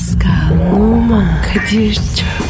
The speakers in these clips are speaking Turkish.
Pascal, Oman, Kadir çok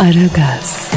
Aragaz,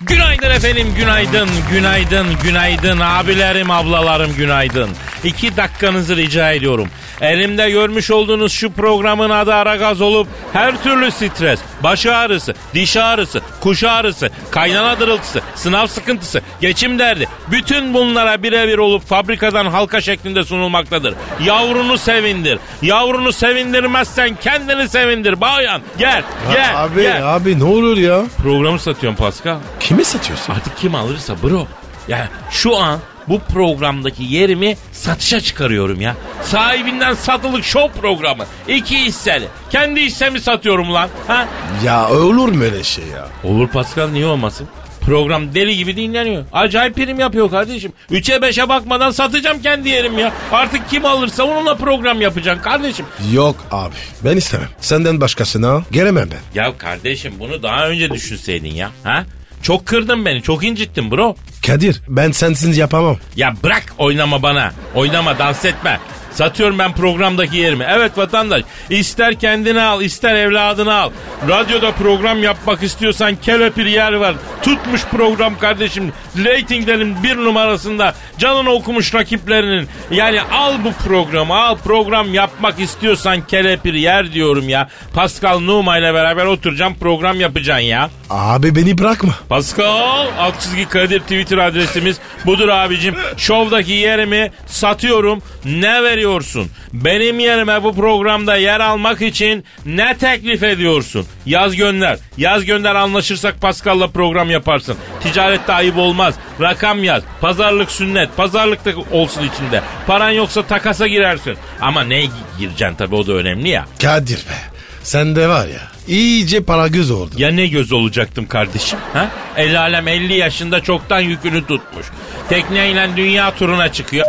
Günaydın efendim, günaydın, günaydın, günaydın. Abilerim, ablalarım günaydın. İki dakikanızı rica ediyorum. Elimde görmüş olduğunuz şu programın adı Aragaz olup her türlü stres, baş ağrısı, diş ağrısı, kuş ağrısı, kaynana dırıltısı, sınav sıkıntısı, geçim derdi. Bütün bunlara birebir olup fabrikadan halka şeklinde sunulmaktadır. Yavrunu sevindir. Yavrunu sevindirmezsen kendini sevindir. Bayan gel, gel, abi gel. abi ne olur ya? Programı satıyorum Pascal. Kime satıyorsun? Artık kim alırsa bro. Ya şu an bu programdaki yerimi satışa çıkarıyorum ya. Sahibinden satılık show programı. İki hisseli. Kendi hissemi satıyorum lan. Ha? Ya olur mu öyle şey ya? Olur Pascal niye olmasın? Program deli gibi dinleniyor. Acayip prim yapıyor kardeşim. Üçe beşe bakmadan satacağım kendi yerim ya. Artık kim alırsa onunla program yapacaksın kardeşim. Yok abi ben istemem. Senden başkasına gelemem ben. Ya kardeşim bunu daha önce düşünseydin ya. Ha? Çok kırdın beni, çok incittin bro. Kadir ben sensiz yapamam. Ya bırak oynama bana. Oynama dans etme. Satıyorum ben programdaki yerimi. Evet vatandaş ister kendini al ister evladını al. Radyoda program yapmak istiyorsan kelepir yer var. Tutmuş program kardeşim. Ratinglerin bir numarasında canını okumuş rakiplerinin. Yani al bu programı al program yapmak istiyorsan kelepir yer diyorum ya. Pascal Numa ile beraber oturacağım program yapacaksın ya. Abi beni bırakma. Pascal alt çizgi Kadir Twitter adresimiz budur abicim. Şovdaki yerimi satıyorum. Ne veriyorsun? Benim yerime bu programda yer almak için ne teklif ediyorsun? Yaz gönder. Yaz gönder anlaşırsak Pascal'la program yaparsın. Ticarette ayıp olmaz. Rakam yaz. Pazarlık sünnet. Pazarlık da olsun içinde. Paran yoksa takasa girersin. Ama ne gireceksin tabii o da önemli ya. Kadir be. Sen de var ya iyice para göz oldun. Ya ne göz olacaktım kardeşim? Ha? El alem 50 yaşında çoktan yükünü tutmuş. Tekneyle dünya turuna çıkıyor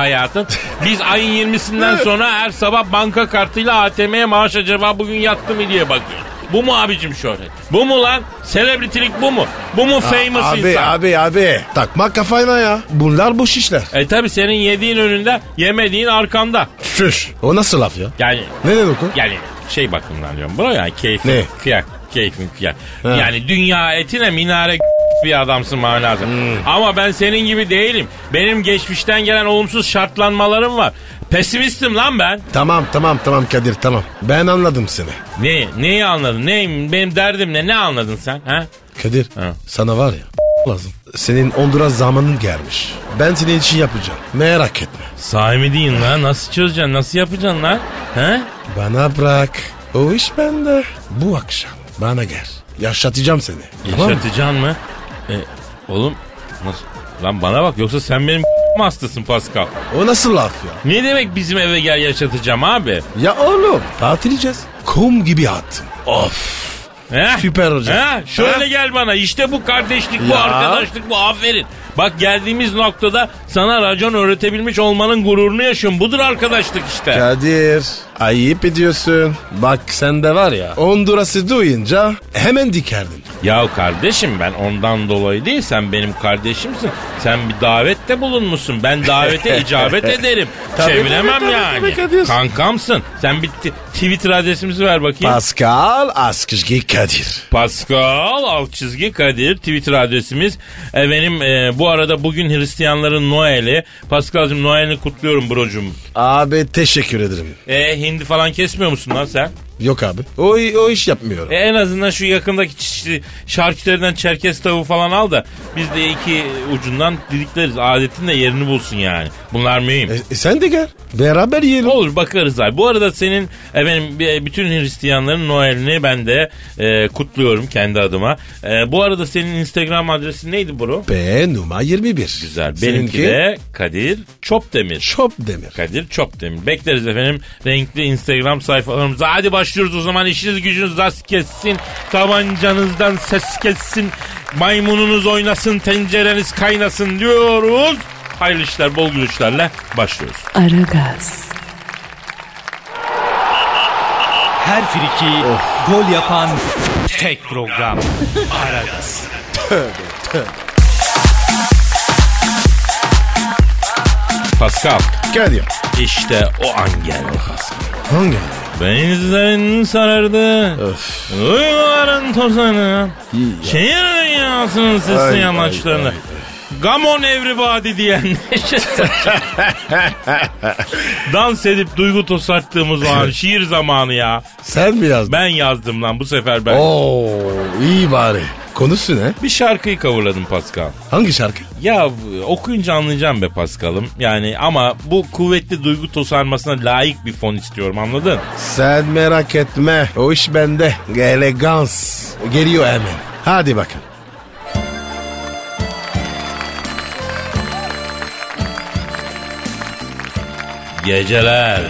hayatın. Biz ayın 20'sinden sonra her sabah banka kartıyla ATM'ye maaş acaba bugün yattı mı diye bakıyoruz. Bu mu abicim şöhret? Bu mu lan? Selebritilik bu mu? Bu mu famous abi insan? abi abi takma kafayla ya. Bunlar boş işler. E tabi senin yediğin önünde yemediğin arkanda. Şuş. O nasıl laf ya? Yani Ne demek o? yani şey bakımından diyorum bro yani keyfin Ne? kıyak keyfin kıyak. Ha. Yani dünya etine minare bir adamsın manası. Hmm. Ama ben senin gibi değilim. Benim geçmişten gelen olumsuz şartlanmalarım var. Pesimistim lan ben. Tamam tamam tamam Kadir tamam. Ben anladım seni. Ne? Neyi anladın? Neyim? Benim derdim ne? Ne anladın sen? Ha? Kadir Ha. sana var ya lazım. Senin Honduras zamanın gelmiş. Ben senin için yapacağım. Merak etme. Sahi değil lan. Nasıl çözeceksin? Nasıl yapacaksın lan? Ha? Bana bırak. O iş bende. Bu akşam bana gel. Yaşatacağım seni. Tamam mı? Mı? E, oğlum nasıl? Lan bana bak yoksa sen benim mi hastasın Pascal? O nasıl laf ya? Ne demek bizim eve gel yaşatacağım abi? Ya oğlum tatileceğiz. Kum gibi attın. Of. He? Süper hocam. He? Şöyle He? gel bana. İşte bu kardeşlik, bu Ya. arkadaşlık, bu aferin. Bak geldiğimiz noktada sana racon öğretebilmiş olmanın gururunu yaşıyorum. Budur arkadaşlık işte. Kadir ayıp ediyorsun. Bak sen de var ya Honduras'ı duyunca hemen dikerdin. Ya kardeşim ben ondan dolayı değil sen benim kardeşimsin. Sen bir davette bulunmuşsun. Ben davete icabet ederim. Tabii, Çeviremem tabii, tabii, yani. tabii Kadir. Kankamsın. Sen bir t- Twitter adresimizi ver bakayım. Pascal Askışgi Kadir. Pascal alt çizgi Kadir Twitter adresimiz. Efendim e, bu arada bugün Hristiyanların Noel'i. Pascal'cığım Noel'ini kutluyorum brocum. Abi teşekkür ederim. E hindi falan kesmiyor musun lan sen? Yok abi. O, o iş yapmıyorum. E, en azından şu yakındaki çeşitli şarküteriden çerkez tavuğu falan al da biz de iki ucundan didikleriz. Adetin de yerini bulsun yani. Bunlar mühim. E, e, sen de gel. Beraber yiyelim. Olur bakarız abi. Bu arada senin efendim bütün Hristiyanların Noel'ini ben de e, kutluyorum kendi adıma. E, bu arada senin Instagram adresin neydi bro? B numara 21. Güzel. Benimki de Kadir Çopdemir. Şop demir. Kadir Çopdemir. Bekleriz efendim renkli Instagram sayfalarımıza. Hadi başlıyoruz o zaman. İşiniz gücünüz rast kessin. Tabancanızdan ses kessin. Maymununuz oynasın. Tencereniz kaynasın diyoruz. Hayırlı işler, bol gülüşlerle başlıyoruz. Aragaz, Her friki gol yapan tek program. Aragaz. Pascal, Kadir. işte o an geldi Pascal. Hangi? Benizlerin sarardı. Öf. Duyguların tozanı. Ya. Şehir dünyasının ay, yamaçlarını. ay, Come on everybody diyen. Dans edip duygu tosarttığımız o an şiir zamanı ya. Sen mi yazdın? Ben yazdım lan bu sefer ben. Oo iyi bari. Konusu ne? Bir şarkıyı kavurladım Pascal. Hangi şarkı? Ya okuyunca anlayacağım be Pascal'ım. Yani ama bu kuvvetli duygu tosarmasına layık bir fon istiyorum anladın? Sen merak etme. O iş bende. Elegans. Geliyor hemen. Hadi bakın. Geceler.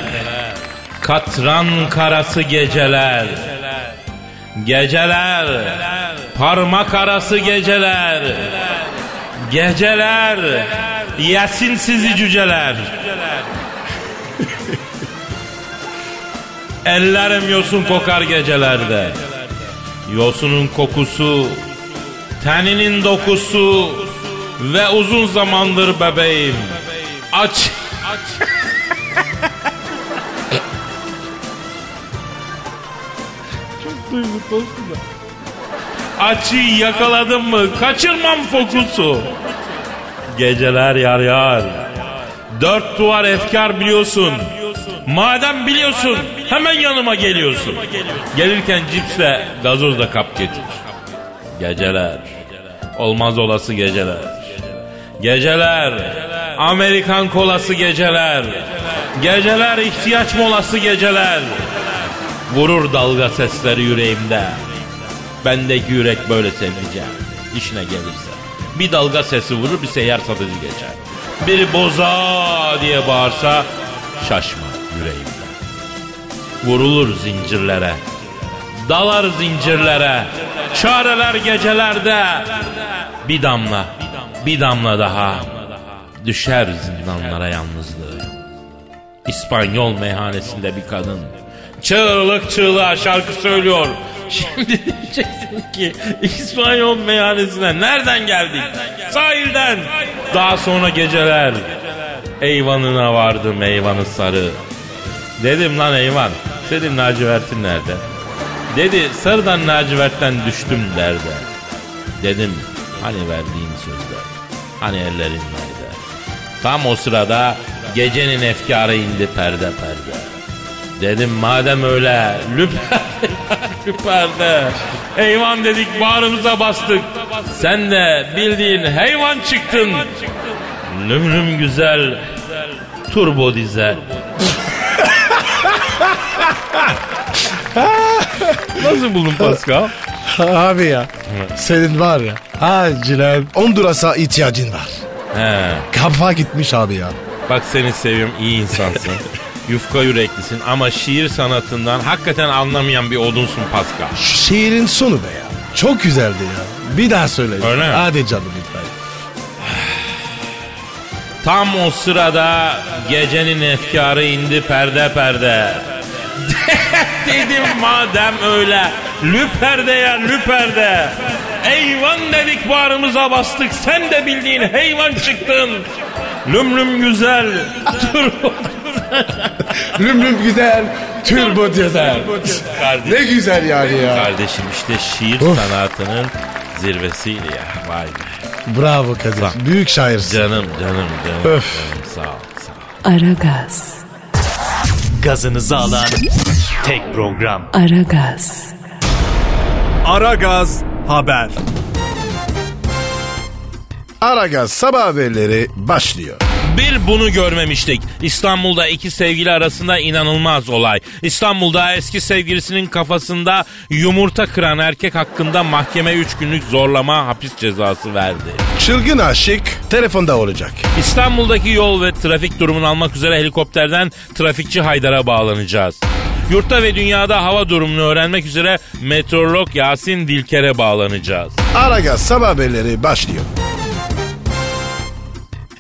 Katran karası geceler. Geceler. Parmak arası geceler. Geceler. Yesin sizi cüceler. Ellerim yosun kokar gecelerde. Yosunun kokusu, teninin dokusu ve uzun zamandır bebeğim. Aç. Açıyı yakaladım mı kaçırmam fokusu. Geceler yar yar. Dört duvar efkar biliyorsun. Madem biliyorsun hemen yanıma geliyorsun. Gelirken cipsle gazozla kap getir. Geceler. Olmaz olası geceler. Geceler. Amerikan kolası geceler. Geceler ihtiyaç molası geceler. Vurur dalga sesleri yüreğimde. Bendeki yürek böyle seveceğim. İşine gelirse. Bir dalga sesi vurur bir seyyar satıcı geçer. Biri boza diye bağırsa şaşma yüreğimde. Vurulur zincirlere. Dalar zincirlere. Çareler gecelerde. Bir damla, bir damla daha. Düşer zindanlara yalnızlığı. İspanyol meyhanesinde bir kadın. Çığlık çığlığa şarkı söylüyor. Şimdi diyeceksin ki İspanyol meyhanesine nereden geldik? Sahilden. Daha sonra geceler. Eyvanına vardım eyvanı sarı. Dedim lan eyvan. Dedim lacivertin nerede? Dedi sarıdan lacivertten düştüm derde. Dedim hani verdiğin sözler. Hani ellerin nerede? Tam o sırada gecenin efkarı indi perde perde. Dedim madem öyle lüperde lüperde. Eyvan dedik bağrımıza bastık. Sen de bildiğin hayvan çıktın. Lüm lüm güzel turbo dizel. Nasıl buldun Pascal? Abi ya. Senin var ya. Acilen Honduras'a ihtiyacın var. He. Kafa gitmiş abi ya. Bak seni seviyorum iyi insansın. Yufka yüreklisin ama şiir sanatından hakikaten anlamayan bir odunsun Pascal. Şu şiirin sonu be ya. Çok güzeldi ya. Bir daha söyle. Öyle mi? Hadi canım lütfen. Tam o sırada gecenin efkarı indi perde perde. Dedim madem öyle lüperde ya lüperde. Eyvan dedik bağrımıza bastık sen de bildiğin hayvan çıktın. Lüm lüm güzel. Dur. Lüm lüm güzel. Turbo. Kardeşim, Ne güzel yani ya. kardeşim işte şiir Of. sanatının zirvesiydi ya. Vay be. Bravo Kadir. Bak. Büyük şairsin. Canım canım canım. Öf. canım sağ ol sağ ol. Aragaz, Gazınızı alan tek program. Aragaz, Aragaz Haber. Aragaz sabah haberleri başlıyor. Bir bunu görmemiştik. İstanbul'da iki sevgili arasında inanılmaz olay. İstanbul'da eski sevgilisinin kafasında yumurta kıran erkek hakkında mahkeme 3 günlük zorlama hapis cezası verdi. Çılgın aşık telefonda olacak. İstanbul'daki yol ve trafik durumunu almak üzere helikopterden trafikçi Haydar'a bağlanacağız. Yurtta ve dünyada hava durumunu öğrenmek üzere meteorolog Yasin Dilker'e bağlanacağız. Aragaz sabah haberleri başlıyor.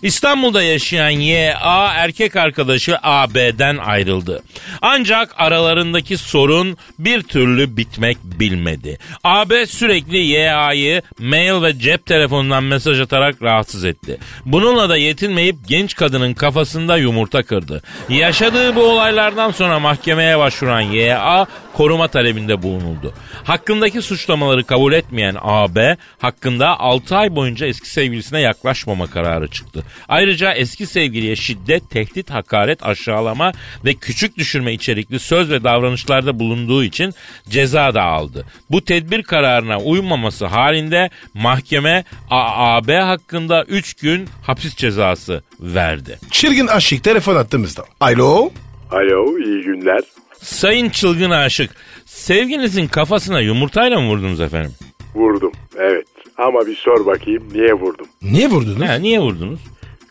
İstanbul'da yaşayan Y.A. erkek arkadaşı A.B.'den ayrıldı. Ancak aralarındaki sorun bir türlü bitmek bilmedi. A.B. sürekli Y.A.'yı mail ve cep telefonundan mesaj atarak rahatsız etti. Bununla da yetinmeyip genç kadının kafasında yumurta kırdı. Yaşadığı bu olaylardan sonra mahkemeye başvuran Y.A. koruma talebinde bulunuldu. Hakkındaki suçlamaları kabul etmeyen A.B. hakkında 6 ay boyunca eski sevgilisine yaklaşmama kararı çıktı. Ayrıca eski sevgiliye şiddet, tehdit, hakaret, aşağılama ve küçük düşürme içerikli söz ve davranışlarda bulunduğu için ceza da aldı. Bu tedbir kararına uymaması halinde mahkeme AAB hakkında 3 gün hapis cezası verdi. Çılgın aşık telefon attığımızda. Alo. Alo iyi günler. Sayın çılgın aşık, sevginizin kafasına yumurtayla mı vurdunuz efendim? Vurdum evet ama bir sor bakayım niye vurdum? Niye vurdunuz? Ha, niye vurdunuz?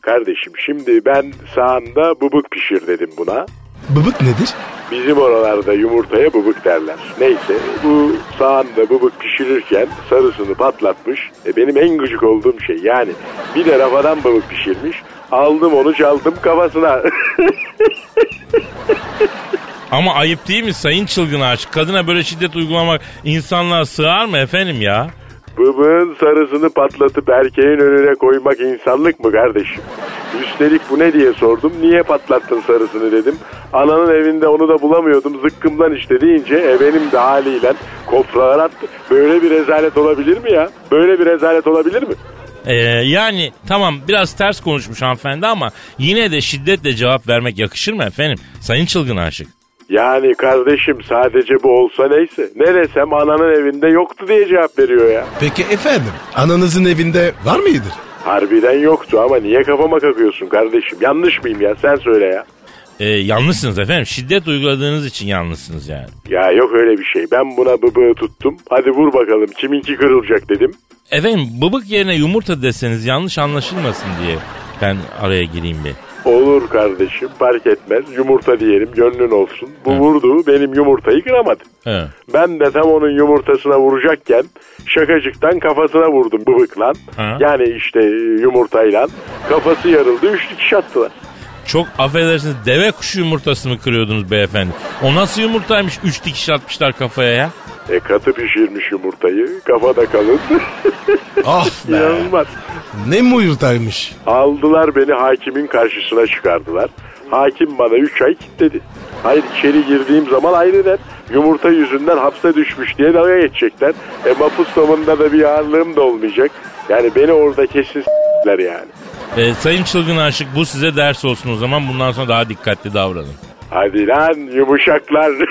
Kardeşim şimdi ben sağında bubuk pişir dedim buna. Bıbık nedir? Bizim oralarda yumurtaya bubuk derler. Neyse bu sağında bubuk pişirirken sarısını patlatmış. E, benim en gıcık olduğum şey yani bir de rafadan bubuk pişirmiş. Aldım onu çaldım kafasına. Ama ayıp değil mi sayın çılgın aşık? Kadına böyle şiddet uygulamak insanlığa sığar mı efendim ya? Bıbığın sarısını patlatıp erkeğin önüne koymak insanlık mı kardeşim? Üstelik bu ne diye sordum. Niye patlattın sarısını dedim. Ananın evinde onu da bulamıyordum. Zıkkımdan işte deyince e benim de haliyle kopralar attı. Böyle bir rezalet olabilir mi ya? Böyle bir rezalet olabilir mi? Ee, yani tamam biraz ters konuşmuş hanımefendi ama yine de şiddetle cevap vermek yakışır mı efendim? Sayın çılgın aşık. Yani kardeşim sadece bu olsa neyse. Ne desem ananın evinde yoktu diye cevap veriyor ya. Peki efendim ananızın evinde var mıydır? Harbiden yoktu ama niye kafama kakıyorsun kardeşim? Yanlış mıyım ya sen söyle ya. Ee, yanlışsınız efendim. Şiddet uyguladığınız için yanlışsınız yani. Ya yok öyle bir şey. Ben buna bıbığı tuttum. Hadi vur bakalım kiminki kırılacak dedim. Efendim bıbık yerine yumurta deseniz yanlış anlaşılmasın diye ben araya gireyim bir. Olur kardeşim fark etmez. Yumurta diyelim gönlün olsun. Bu vurdu benim yumurtayı kıramadı. Evet. Ben de tam onun yumurtasına vuracakken şakacıktan kafasına vurdum bıbıkla. Ha. Yani işte yumurtayla. Kafası yarıldı üç dikiş attılar. Çok affedersiniz deve kuşu yumurtası mı kırıyordunuz beyefendi? O nasıl yumurtaymış? Üç dikiş atmışlar kafaya ya. E katı pişirmiş yumurtayı. Kafada kalın. Ah be. İnanılmaz. Ne muyurtaymış. Aldılar beni hakimin karşısına çıkardılar. Hakim bana 3 ay kilitledi. Hayır içeri girdiğim zaman ayrı der. Yumurta yüzünden hapse düşmüş diye dalga geçecekler. E mapus damında da bir ağırlığım da olmayacak. Yani beni orada kesin s**ler yani. Ee, sayın çılgın aşık bu size ders olsun o zaman. Bundan sonra daha dikkatli davranın. Hadi lan yumuşaklar.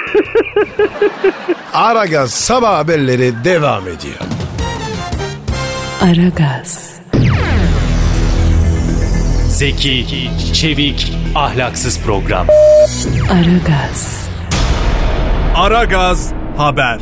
Aragaz sabah haberleri devam ediyor. Aragaz, Zeki, çevik, ahlaksız program. Aragaz, Aragaz haber.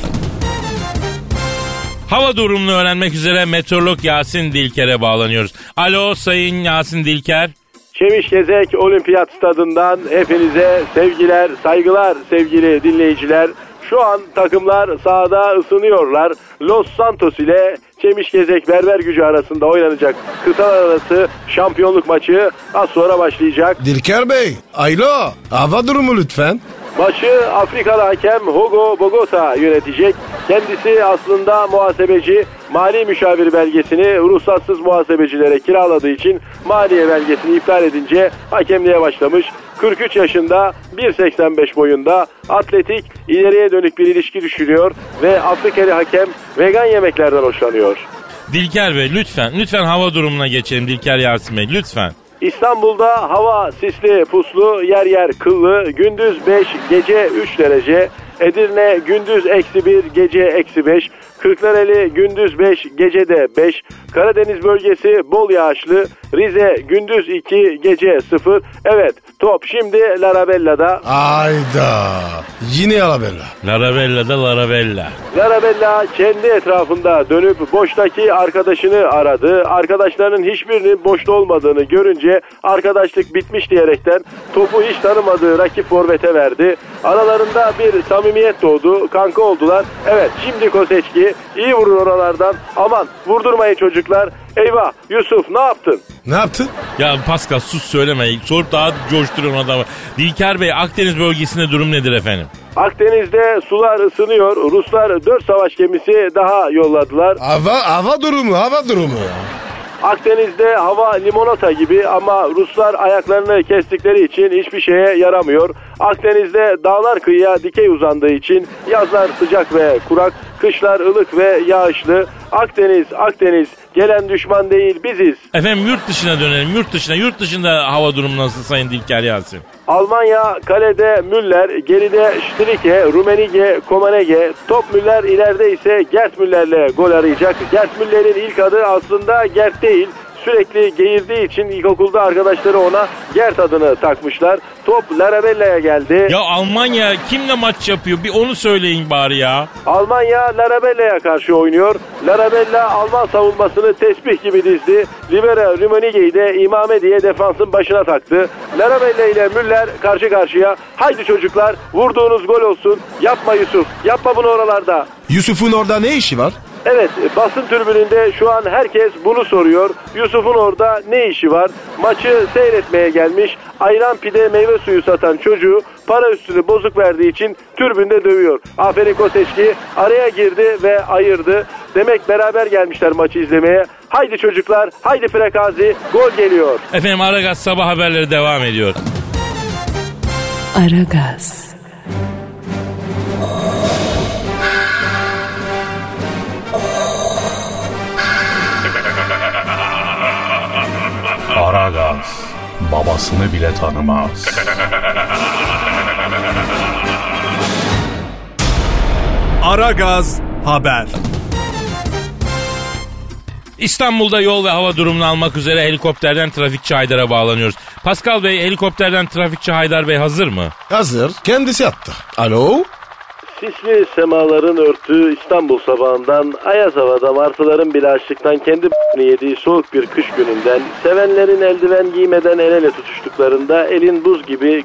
Hava durumunu öğrenmek üzere meteorolog Yasin Dilker'e bağlanıyoruz. Alo Sayın Yasin Dilker. Çemiş Gezek Olimpiyat Stadından hepinize sevgiler, saygılar sevgili dinleyiciler. Şu an takımlar sahada ısınıyorlar. Los Santos ile Çemiş Gezek Berber gücü arasında oynanacak kıtalar arası şampiyonluk maçı az sonra başlayacak. Dilker Bey, alo hava durumu lütfen. Maçı Afrikalı hakem Hugo Bogota yönetecek. Kendisi aslında muhasebeci. Mali müşavir belgesini ruhsatsız muhasebecilere kiraladığı için maliye belgesini iptal edince hakemliğe başlamış. 43 yaşında 1.85 boyunda atletik ileriye dönük bir ilişki düşünüyor ve Afrikalı hakem vegan yemeklerden hoşlanıyor. Dilker Bey lütfen lütfen hava durumuna geçelim Dilker Yasin Bey lütfen. İstanbul'da hava sisli puslu yer yer kıllı gündüz 5 gece 3 derece Edirne gündüz eksi 1 gece eksi 5. Kırklareli gündüz 5 gecede 5. Karadeniz bölgesi bol yağışlı. Rize gündüz 2 gece 0. Evet top şimdi Larabella'da. Ayda. Yine alabella. Larabella'da Larabella. Larabella kendi etrafında dönüp boştaki arkadaşını aradı. Arkadaşlarının hiçbirinin boşta olmadığını görünce arkadaşlık bitmiş diyerekten topu hiç tanımadığı rakip forvete verdi. Aralarında bir samimiyet doğdu. Kanka oldular. Evet şimdi Koseçki iyi vurur oralardan. Aman vurdurmayın çocuklar. Eyvah Yusuf ne yaptın? Ne yaptın? Ya Pascal sus söyleme. Sor daha coşturuyorsun adamı. Dilker Bey Akdeniz bölgesinde durum nedir efendim? Akdeniz'de sular ısınıyor. Ruslar 4 savaş gemisi daha yolladılar. Hava, hava durumu, hava durumu ya. Akdeniz'de hava limonata gibi ama Ruslar ayaklarını kestikleri için hiçbir şeye yaramıyor. Akdeniz'de dağlar kıyıya dikey uzandığı için yazlar sıcak ve kurak, kışlar ılık ve yağışlı. Akdeniz, Akdeniz gelen düşman değil biziz. Efendim yurt dışına dönelim. Yurt dışına. Yurt dışında hava durumu nasıl Sayın Dilker Yasin? Almanya kalede Müller, geride Strike, Rumenige, Komanege, top Müller ileride ise Gert Müller'le gol arayacak. Gert Müller'in ilk adı aslında Gert değil. Sürekli geğirdiği için ilkokulda arkadaşları ona Gert adını takmışlar. Top Larabella'ya geldi. Ya Almanya kimle maç yapıyor? Bir onu söyleyin bari ya. Almanya Larabella'ya karşı oynuyor. Larabella Alman savunmasını tesbih gibi dizdi. Libera Rumenige'yi de imame diye defansın başına taktı. Larabella ile Müller karşı karşıya. Haydi çocuklar vurduğunuz gol olsun. Yapma Yusuf. Yapma bunu oralarda. Yusuf'un orada ne işi var? Evet basın tribününde şu an herkes bunu soruyor. Yusuf'un orada ne işi var? Maçı seyretmeye gelmiş. Ayran pide meyve suyu satan çocuğu para üstünü bozuk verdiği için türbünde dövüyor. Aferin Koseçki araya girdi ve ayırdı. Demek beraber gelmişler maçı izlemeye. Haydi çocuklar, haydi Frekazi, gol geliyor. Efendim Aragaz sabah haberleri devam ediyor. Aragaz, Aragaz babasını bile tanımaz. Aragaz haber. İstanbul'da yol ve hava durumunu almak üzere helikopterden trafikçi Haydar'a bağlanıyoruz. Pascal Bey helikopterden trafikçi Haydar Bey hazır mı? Hazır. Kendisi attı. Alo? Sisli semaların örtüğü İstanbul sabahından, ayaz havada martıların bile açlıktan kendi yediği soğuk bir kış gününden, sevenlerin eldiven giymeden el ele tutuştuklarında elin buz gibi,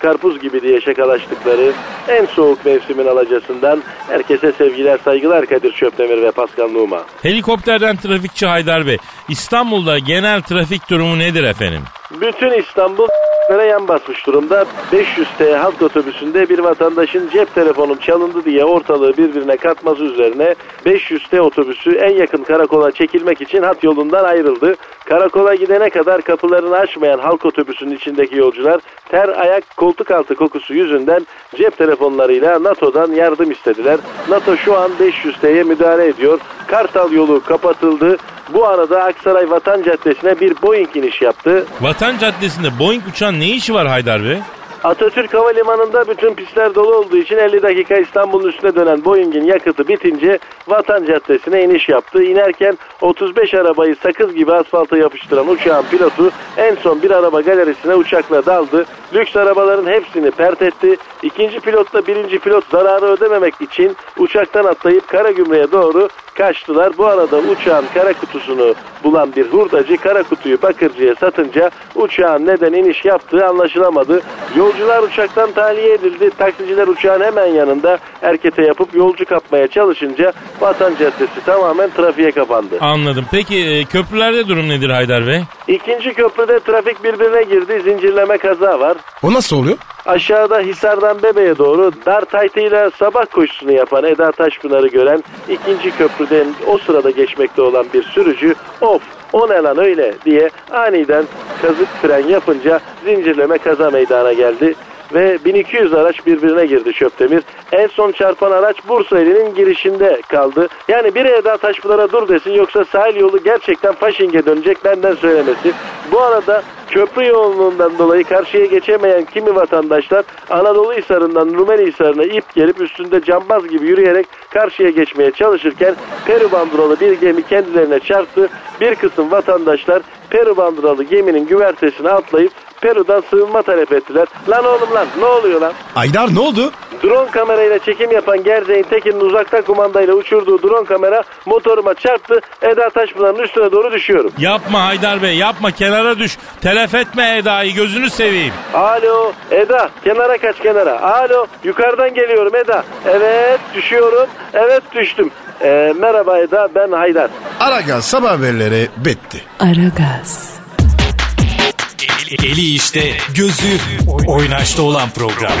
karpuz gibi diye şakalaştıkları en soğuk mevsimin alacasından herkese sevgiler saygılar Kadir Çöptemir ve Pascal Numa. Helikopterden trafikçi Haydar Bey İstanbul'da genel trafik durumu nedir efendim? Bütün İstanbul yan basmış durumda. 500T halk otobüsünde bir vatandaşın cep telefonum çalındı diye ortalığı birbirine katması üzerine 500T otobüsü en yakın karakola çekilmek için hat yolundan ayrıldı. Karakola gidene kadar kapılarını açmayan halk otobüsünün içindeki yolcular ter ayak koltuk altı kokusu yüzünden cep telefonlarıyla NATO'dan yardım istediler. NATO şu an 500T'ye müdahale ediyor. Kartal yolu kapatıldı. Bu arada Aksaray Vatan Caddesi'ne bir Boeing iniş yaptı. Vatan Caddesi'nde Boeing ne işi var Haydar Bey? Atatürk Havalimanı'nda bütün pistler dolu olduğu için 50 dakika İstanbul'un üstüne dönen Boeing'in yakıtı bitince Vatan Caddesi'ne iniş yaptı. İnerken 35 arabayı sakız gibi asfalta yapıştıran uçağın pilotu en son bir araba galerisine uçakla daldı. Lüks arabaların hepsini pert etti. İkinci pilotla birinci pilot zararı ödememek için uçaktan atlayıp Karagümrük'e doğru kaçtılar. Bu arada uçağın kara kutusunu bulan bir hurdacı kara kutuyu bakırcıya satınca uçağın neden iniş yaptığı anlaşılamadı. Yolcular uçaktan tahliye edildi. Taksiciler uçağın hemen yanında erkete yapıp yolcu kapmaya çalışınca Vatan Caddesi tamamen trafiğe kapandı. Anladım. Peki e, köprülerde durum nedir Haydar Bey? İkinci köprüde trafik birbirine girdi. Zincirleme kaza var. O nasıl oluyor? Aşağıda Hisar'dan Bebe'ye doğru dar taytıyla sabah koşusunu yapan Eda Taşpınar'ı gören ikinci köprüden o sırada geçmekte olan bir sürücü of o ne lan öyle diye aniden kazık fren yapınca zincirleme kaza meydana geldi. Ve 1200 araç birbirine girdi Çöptemir. En son çarpan araç Bursa ilinin girişinde kaldı. Yani biri Eda Taşpınar'a dur desin yoksa sahil yolu gerçekten Faşing'e dönecek benden söylemesi. Bu arada köprü yoğunluğundan dolayı karşıya geçemeyen kimi vatandaşlar Anadolu Hisarı'ndan Rumeli Hisarı'na ip gelip üstünde cambaz gibi yürüyerek karşıya geçmeye çalışırken Peru bandrolu bir gemi kendilerine çarptı. Bir kısım vatandaşlar Peru bandrolu geminin güvertesine atlayıp Peru'dan sığınma talep ettiler. Lan oğlum lan ne oluyor lan? Aydar ne oldu? Drone kamerayla çekim yapan Gerzeğin Tekin'in uzaktan kumandayla uçurduğu drone kamera motoruma çarptı. Eda Taşpınar'ın üstüne doğru düşüyorum. Yapma Haydar Bey yapma kenara düş. Telef etme Eda'yı gözünü seveyim. Alo Eda kenara kaç kenara. Alo yukarıdan geliyorum Eda. Evet düşüyorum. Evet düştüm. Ee, merhaba Eda ben Haydar. Aragaz sabah haberleri bitti. Aragaz, Eli işte, gözü oynaşta olan program.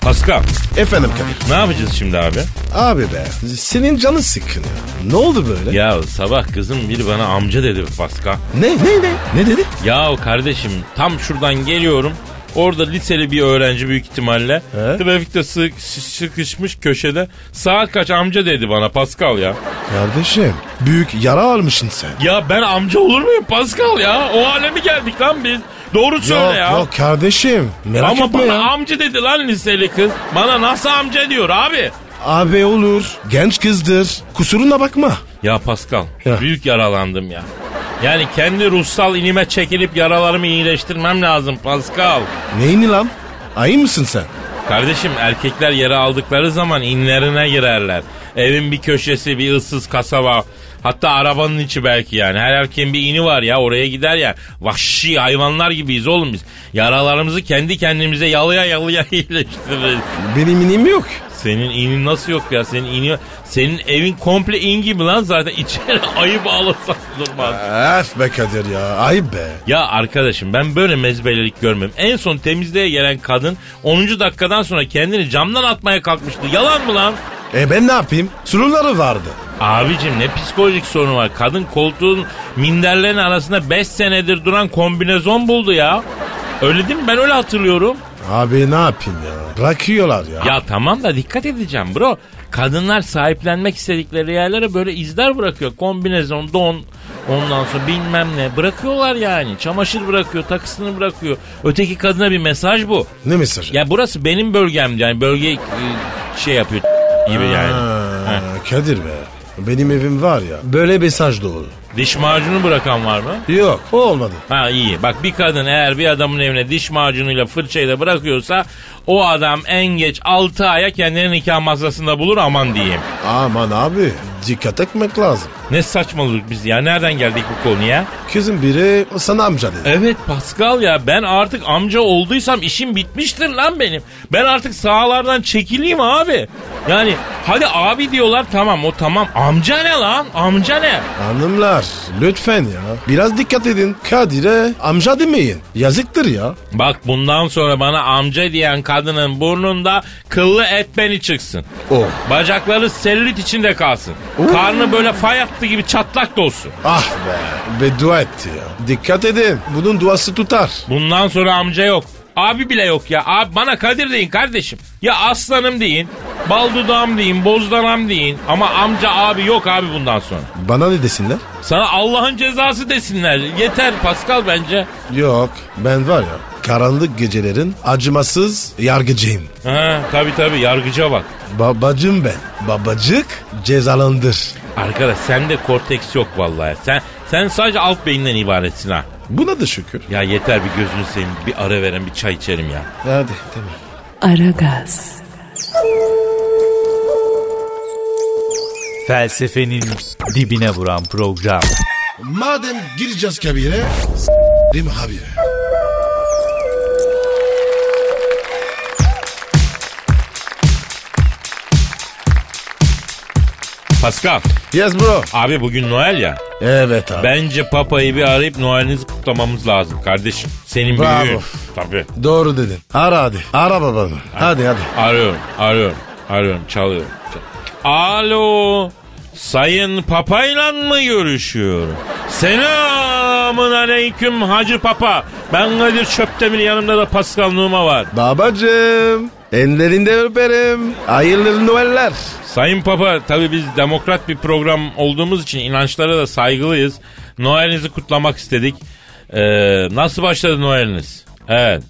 Pascal Efendim Kadir. ne yapacağız şimdi abi? Abi be senin canın sıkkın ya. Ne oldu böyle? Ya sabah kızım biri bana amca dedi Pascal. Ne ne ne? Ne dedi? Ya kardeşim tam şuradan geliyorum. Orada liseli bir öğrenci büyük ihtimalle. He? Trafikte sı- sıkışmış köşede. Saat kaç amca dedi bana Pascal ya. Kardeşim büyük yara almışsın sen. Ya ben amca olur muyum Pascal ya? O hale mi geldik lan biz? Doğru söyle yok ya. yok kardeşim merak Ama etme bana ya. amca dedi lan liseli kız. Bana nasıl amca diyor abi? Abi olur genç kızdır kusuruna bakma. Ya Pascal Ya. büyük yaralandım ya. Yani kendi ruhsal inime çekilip yaralarımı iyileştirmem lazım Pascal. Neyini lan? Ayı mısın sen? Kardeşim erkekler yere aldıkları zaman inlerine girerler. Evin bir köşesi bir ıssız kasaba. Hatta arabanın içi belki yani. Her erkeğin bir ini var ya oraya gider ya. Vahşi hayvanlar gibiyiz oğlum biz. Yaralarımızı kendi kendimize yalıya yalıya iyileştiririz. Benim inim yok. Senin inin nasıl yok ya? Senin ini senin evin komple in gibi lan zaten içeri ayı bağlasan durmaz. Öf be Kadir ya ayıp be. Ya arkadaşım ben böyle mezbelelik görmem. En son temizliğe gelen kadın 10. dakikadan sonra kendini camdan atmaya kalkmıştı. Yalan mı lan? E ben ne yapayım? Sorunları vardı. Abicim ne psikolojik sorunu var. Kadın koltuğun minderlerin arasında 5 senedir duran kombinezon buldu ya. Öyle değil mi? Ben öyle hatırlıyorum. Abi ne yapayım ya? Bırakıyorlar ya. Ya tamam da dikkat edeceğim bro. Kadınlar sahiplenmek istedikleri yerlere böyle izler bırakıyor. Kombinezon, don, ondan sonra bilmem ne. Bırakıyorlar yani. Çamaşır bırakıyor, takısını bırakıyor. Öteki kadına bir mesaj bu. Ne mesajı? Ya burası benim bölgem yani bölge e, şey yapıyor gibi yani. Ha. Kadir be. Benim evim var ya. Böyle mesaj doğru. Diş macunu bırakan var mı? Yok o olmadı. Ha iyi. Bak bir kadın eğer bir adamın evine diş macunuyla fırçayla bırakıyorsa o adam en geç 6 aya kendini nikah masasında bulur aman diyeyim. Aman abi dikkat etmek lazım. Ne saçmalık biz ya. Nereden geldik bu konuya? Kızın biri sana amca dedi. Evet Pascal ya ben artık amca olduysam işim bitmiştir lan benim. Ben artık sahalardan çekileyim abi. Yani hadi abi diyorlar tamam o tamam. Amca ne lan? Amca ne? Hanımlar lütfen ya. Biraz dikkat edin. Kadir'e amca demeyin. Yazıktır ya. Bak bundan sonra bana amca diyen kadının burnunda kıllı et beni çıksın. O. Bacakları selülit içinde kalsın. Karnı böyle fay hattı gibi çatlak da olsun. Ah be. Beddua etti ya. Dikkat edin. Bunun duası tutar. Bundan sonra amca yok. Abi bile yok ya. Abi bana Kadir deyin kardeşim. Ya aslanım deyin. Bal dudağım deyin. Bozdanam deyin. Ama amca abi yok abi bundan sonra. Bana ne desinler? Sana Allah'ın cezası desinler. Yeter Pascal bence. Yok. Ben var ya. Karanlık gecelerin acımasız yargıcıyım. Ha, tabii tabii yargıca bak. Babacım ben. Babacık cezalandır. Arkadaş sende korteks yok vallahi. Sen sen sadece alt beyinden ibaretsin ha. Buna da şükür. Ya yeter bir gözünü seveyim. Bir ara veren bir çay içerim ya. Hadi tamam. Aragaz, Felsefenin dibine vuran program. Madem gireceğiz kabire, s**rim habire. Pascal Yes bro. abi bugün Noel ya. Evet abi. Bence Papa'yı bir arayıp Noel'inizi kutlamamız lazım kardeşim. Senin Bravo. büyüğün. Tabii. Doğru dedin. Ara hadi. Ara babanı. Hadi hadi. Arıyorum, arıyorum, arıyorum, çalıyorum. Çal- Alo, Sayın Papa'yla mı görüşüyorum? Selamun aleyküm Hacı Papa. Ben Kadir Çöptemir yanımda da Pascal Numa var. Babacım. Ellerinde öperim. Hayırlı Noeller. Sayın Papa tabi biz demokrat bir program olduğumuz için inançlara da saygılıyız. Noel'inizi kutlamak istedik. Ee, nasıl başladı Noel'iniz? Evet.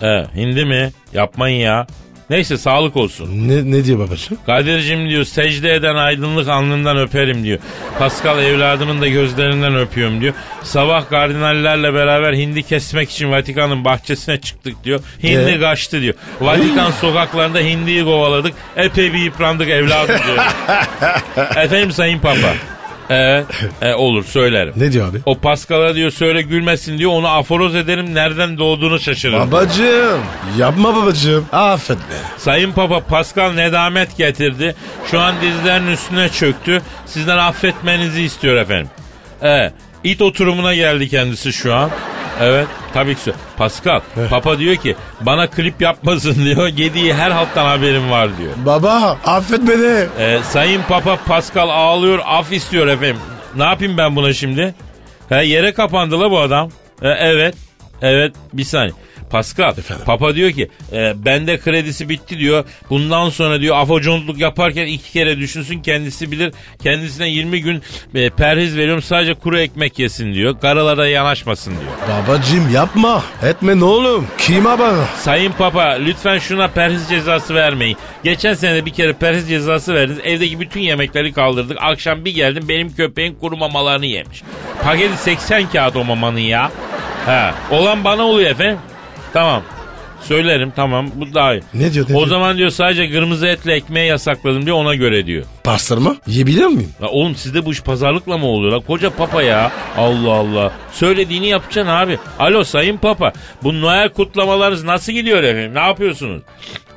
Evet. Hindi mi? Yapmayın ya. Neyse sağlık olsun. Ne, ne diyor babacım? Kadir'cim diyor secde eden aydınlık alnından öperim diyor. Pascal evladımın da gözlerinden öpüyorum diyor. Sabah kardinallerle beraber hindi kesmek için Vatikan'ın bahçesine çıktık diyor. Hindi Ee? kaçtı diyor. Vatikan sokaklarında hindiyi kovaladık. Epey bir yıprandık evladım diyor. Efendim Sayın Papa. Evet, e, olur söylerim. Ne diyor abi? O Pascal'a diyor söyle gülmesin diyor onu aforoz ederim nereden doğduğunu şaşırırım. Babacım. Yapma babacım. Affet be. Sayın Papa Pascal nedamet getirdi. Şu an dizlerinin üstüne çöktü. Sizden affetmenizi istiyor efendim. Evet. it oturumuna geldi kendisi şu an. Evet tabii ki. Pascal Papa diyor ki bana klip yapmasın diyor. Yediği her halttan haberim var diyor. Baba affet beni. Ee, Sayın Papa Pascal ağlıyor af istiyor efendim. Ne yapayım ben buna şimdi? He, yere kapandı la bu adam. E, evet. Evet bir saniye. Pascal, Efendim? Papa diyor ki e, bende kredisi bitti diyor. Bundan sonra diyor afocontluk yaparken iki kere düşünsün kendisi bilir. Kendisine 20 gün e, perhiz veriyorum sadece kuru ekmek yesin diyor. Karalara yanaşmasın diyor. Babacım yapma. Etme ne oğlum. Kıyma bana. Sayın Papa lütfen şuna perhiz cezası vermeyin. Geçen sene de bir kere perhiz cezası verdiniz. Evdeki bütün yemekleri kaldırdık. Akşam bir geldim benim köpeğin kuru mamalarını yemiş. Paketi 80 kağıt o mamanın ya. Ha, olan bana oluyor efendim. Tamam. Söylerim tamam bu daha iyi. Ne diyor, ne o diyor? zaman diyor sadece kırmızı etle ekmeği yasakladım diyor ona göre diyor. Pastırma yiyebilir miyim? La oğlum sizde bu iş pazarlıkla mı oluyor? La koca papa ya. Allah Allah. Söylediğini yapacaksın abi. Alo sayın papa. Bu Noel kutlamalarınız nasıl gidiyor efendim? Ne yapıyorsunuz?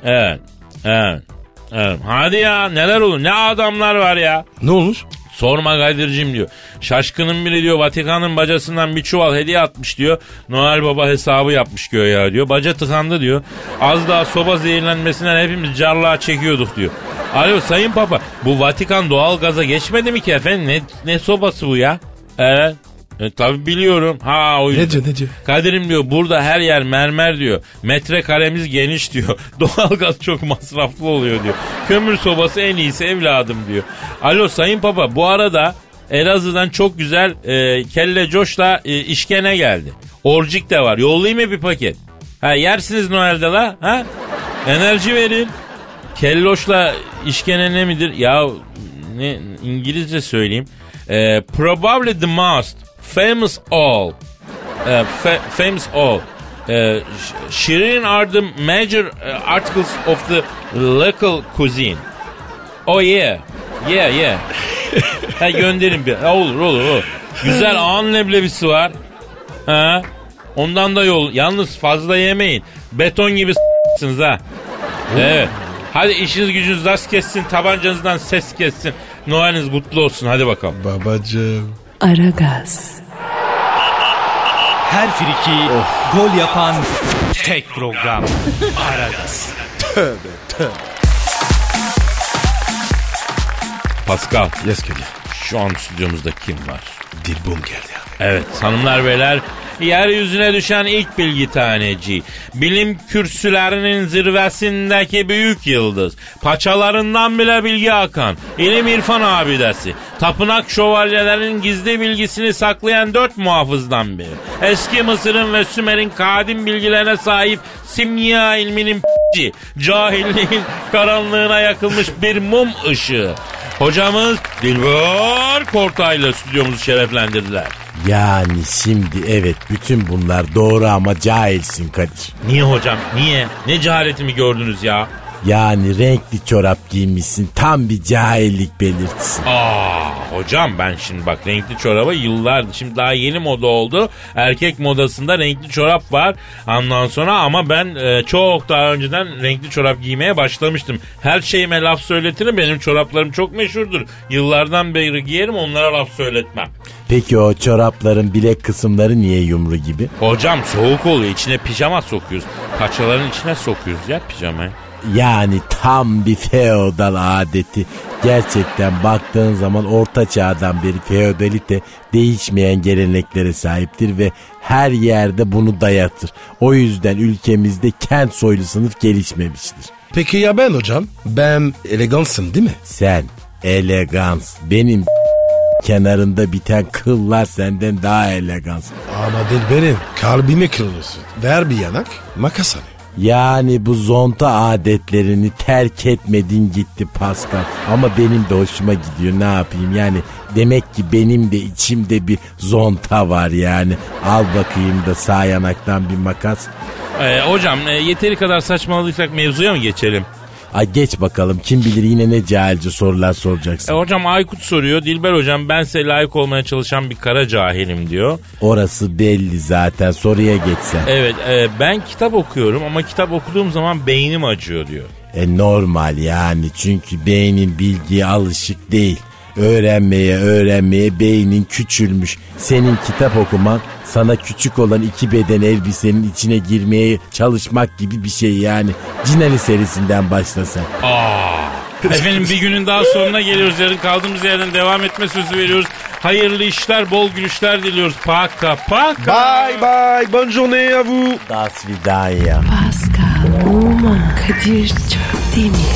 Evet. Evet. Evet. Hadi ya neler olur? Ne adamlar var ya. Ne olmuş? Sorma Kadir'cim diyor. Şaşkının biri diyor Vatikan'ın bacasından bir çuval hediye atmış diyor. Noel Baba hesabı yapmış göğe diyor. Baca tıkandı diyor. Az daha soba zehirlenmesinden hepimiz carlığa çekiyorduk diyor. Alo Sayın Papa bu Vatikan doğal gaza geçmedi mi ki efendim? Ne, ne sobası bu ya? Evet. E, tabii biliyorum. Ha o yüzden. Ne diyor ne diyor? Kadir'im diyor burada her yer mermer diyor. Metrekaremiz geniş diyor. Doğalgaz çok masraflı oluyor diyor. Kömür sobası en iyisi evladım diyor. Alo Sayın Papa bu arada Elazığ'dan çok güzel e, kelle coşla e, işkene geldi. Orcik de var. Yollayayım mı bir paket? Ha yersiniz Noel'de la. Ha? Enerji verin. Kelloşla işkene ne midir? Ya ne İngilizce söyleyeyim. E, probably the most famous all. Uh, fa- famous all. Sh- Shirin are the major uh, articles of the local cuisine. Oh yeah. Yeah yeah. ha gönderin bir. Ha, olur olur olur. Güzel ağın leblebisi var. Ha. Ondan da yol. Yalnız fazla yemeyin. Beton gibi s**sınız ha. Evet. Hadi işiniz gücünüz rast kessin. Tabancanızdan ses kessin. Noel'iniz kutlu olsun. Hadi bakalım. Babacım. Aragaz, Her friki gol yapan tek program. Aragaz. Pascal. Yes Kadir. Şu an stüdyomuzda kim var? Dilbum geldi abi. Evet hanımlar beyler yeryüzüne düşen ilk bilgi taneci. Bilim kürsülerinin zirvesindeki büyük yıldız. Paçalarından bile bilgi akan. ilim irfan abidesi. Tapınak şövalyelerinin gizli bilgisini saklayan dört muhafızdan biri. Eski Mısır'ın ve Sümer'in kadim bilgilerine sahip simya ilminin. Cahilliğin karanlığına yakılmış bir mum ışığı. Hocamız Dilber Kortay'la stüdyomuzu şereflendirdiler. Yani şimdi evet bütün bunlar doğru ama cahilsin Kadir. Niye hocam? Niye? Ne cehaletimi gördünüz ya? Yani renkli çorap giymişsin tam bir cahillik belirtisi. Aa hocam ben şimdi bak renkli çoraba yıllardır şimdi daha yeni moda oldu. Erkek modasında renkli çorap var. Ondan sonra ama ben e, çok daha önceden renkli çorap giymeye başlamıştım. Her şeyime laf söyletirim. Benim çoraplarım çok meşhurdur. Yıllardan beri giyerim onlara laf söyletmem. Peki o çorapların bilek kısımları niye yumru gibi? Hocam soğuk oluyor. içine pijama sokuyoruz. Paçaların içine sokuyoruz ya pijamayı. Yani tam bir feodal adeti. Gerçekten baktığın zaman orta çağdan beri feodalite değişmeyen geleneklere sahiptir ve her yerde bunu dayatır. O yüzden ülkemizde kent soylu sınıf gelişmemiştir. Peki ya ben hocam? Ben elegansım değil mi? Sen elegans benim kenarında biten kıllar senden daha elegans. Ama Dilber'im kalbimi kırıyorsun. Ver bir yanak makas al. Yani bu zonta adetlerini terk etmedin gitti Pascal. Ama benim de hoşuma gidiyor ne yapayım yani. Demek ki benim de içimde bir zonta var yani. Al bakayım da sağ yanaktan bir makas. Ee, hocam e, yeteri kadar saçmaladıysak mevzuya mı geçelim? Ay geç bakalım kim bilir yine ne cahilce sorular E, soracaksın. hocam Aykut soruyor. Dilber hocam ben size layık olmaya çalışan bir kara cahilim diyor. Orası belli zaten soruya geçsen. Evet e, ben kitap okuyorum ama kitap okuduğum zaman beynim acıyor diyor. E normal yani çünkü beynin bilgiye alışık değil. Öğrenmeye öğrenmeye beynin küçülmüş. Senin kitap okuman sana küçük olan iki beden elbisenin içine girmeye çalışmak gibi bir şey yani. Cinali serisinden başlasan. Efendim bir günün daha sonuna geliyoruz. Yarın kaldığımız yerden devam etme sözü veriyoruz. Hayırlı işler, bol gülüşler diliyoruz. Paka paka. Bye bye. Bonne journée à vous. Das Vidanya. Pascal, Oman, Kadir çok değil mi?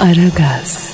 Aragaz.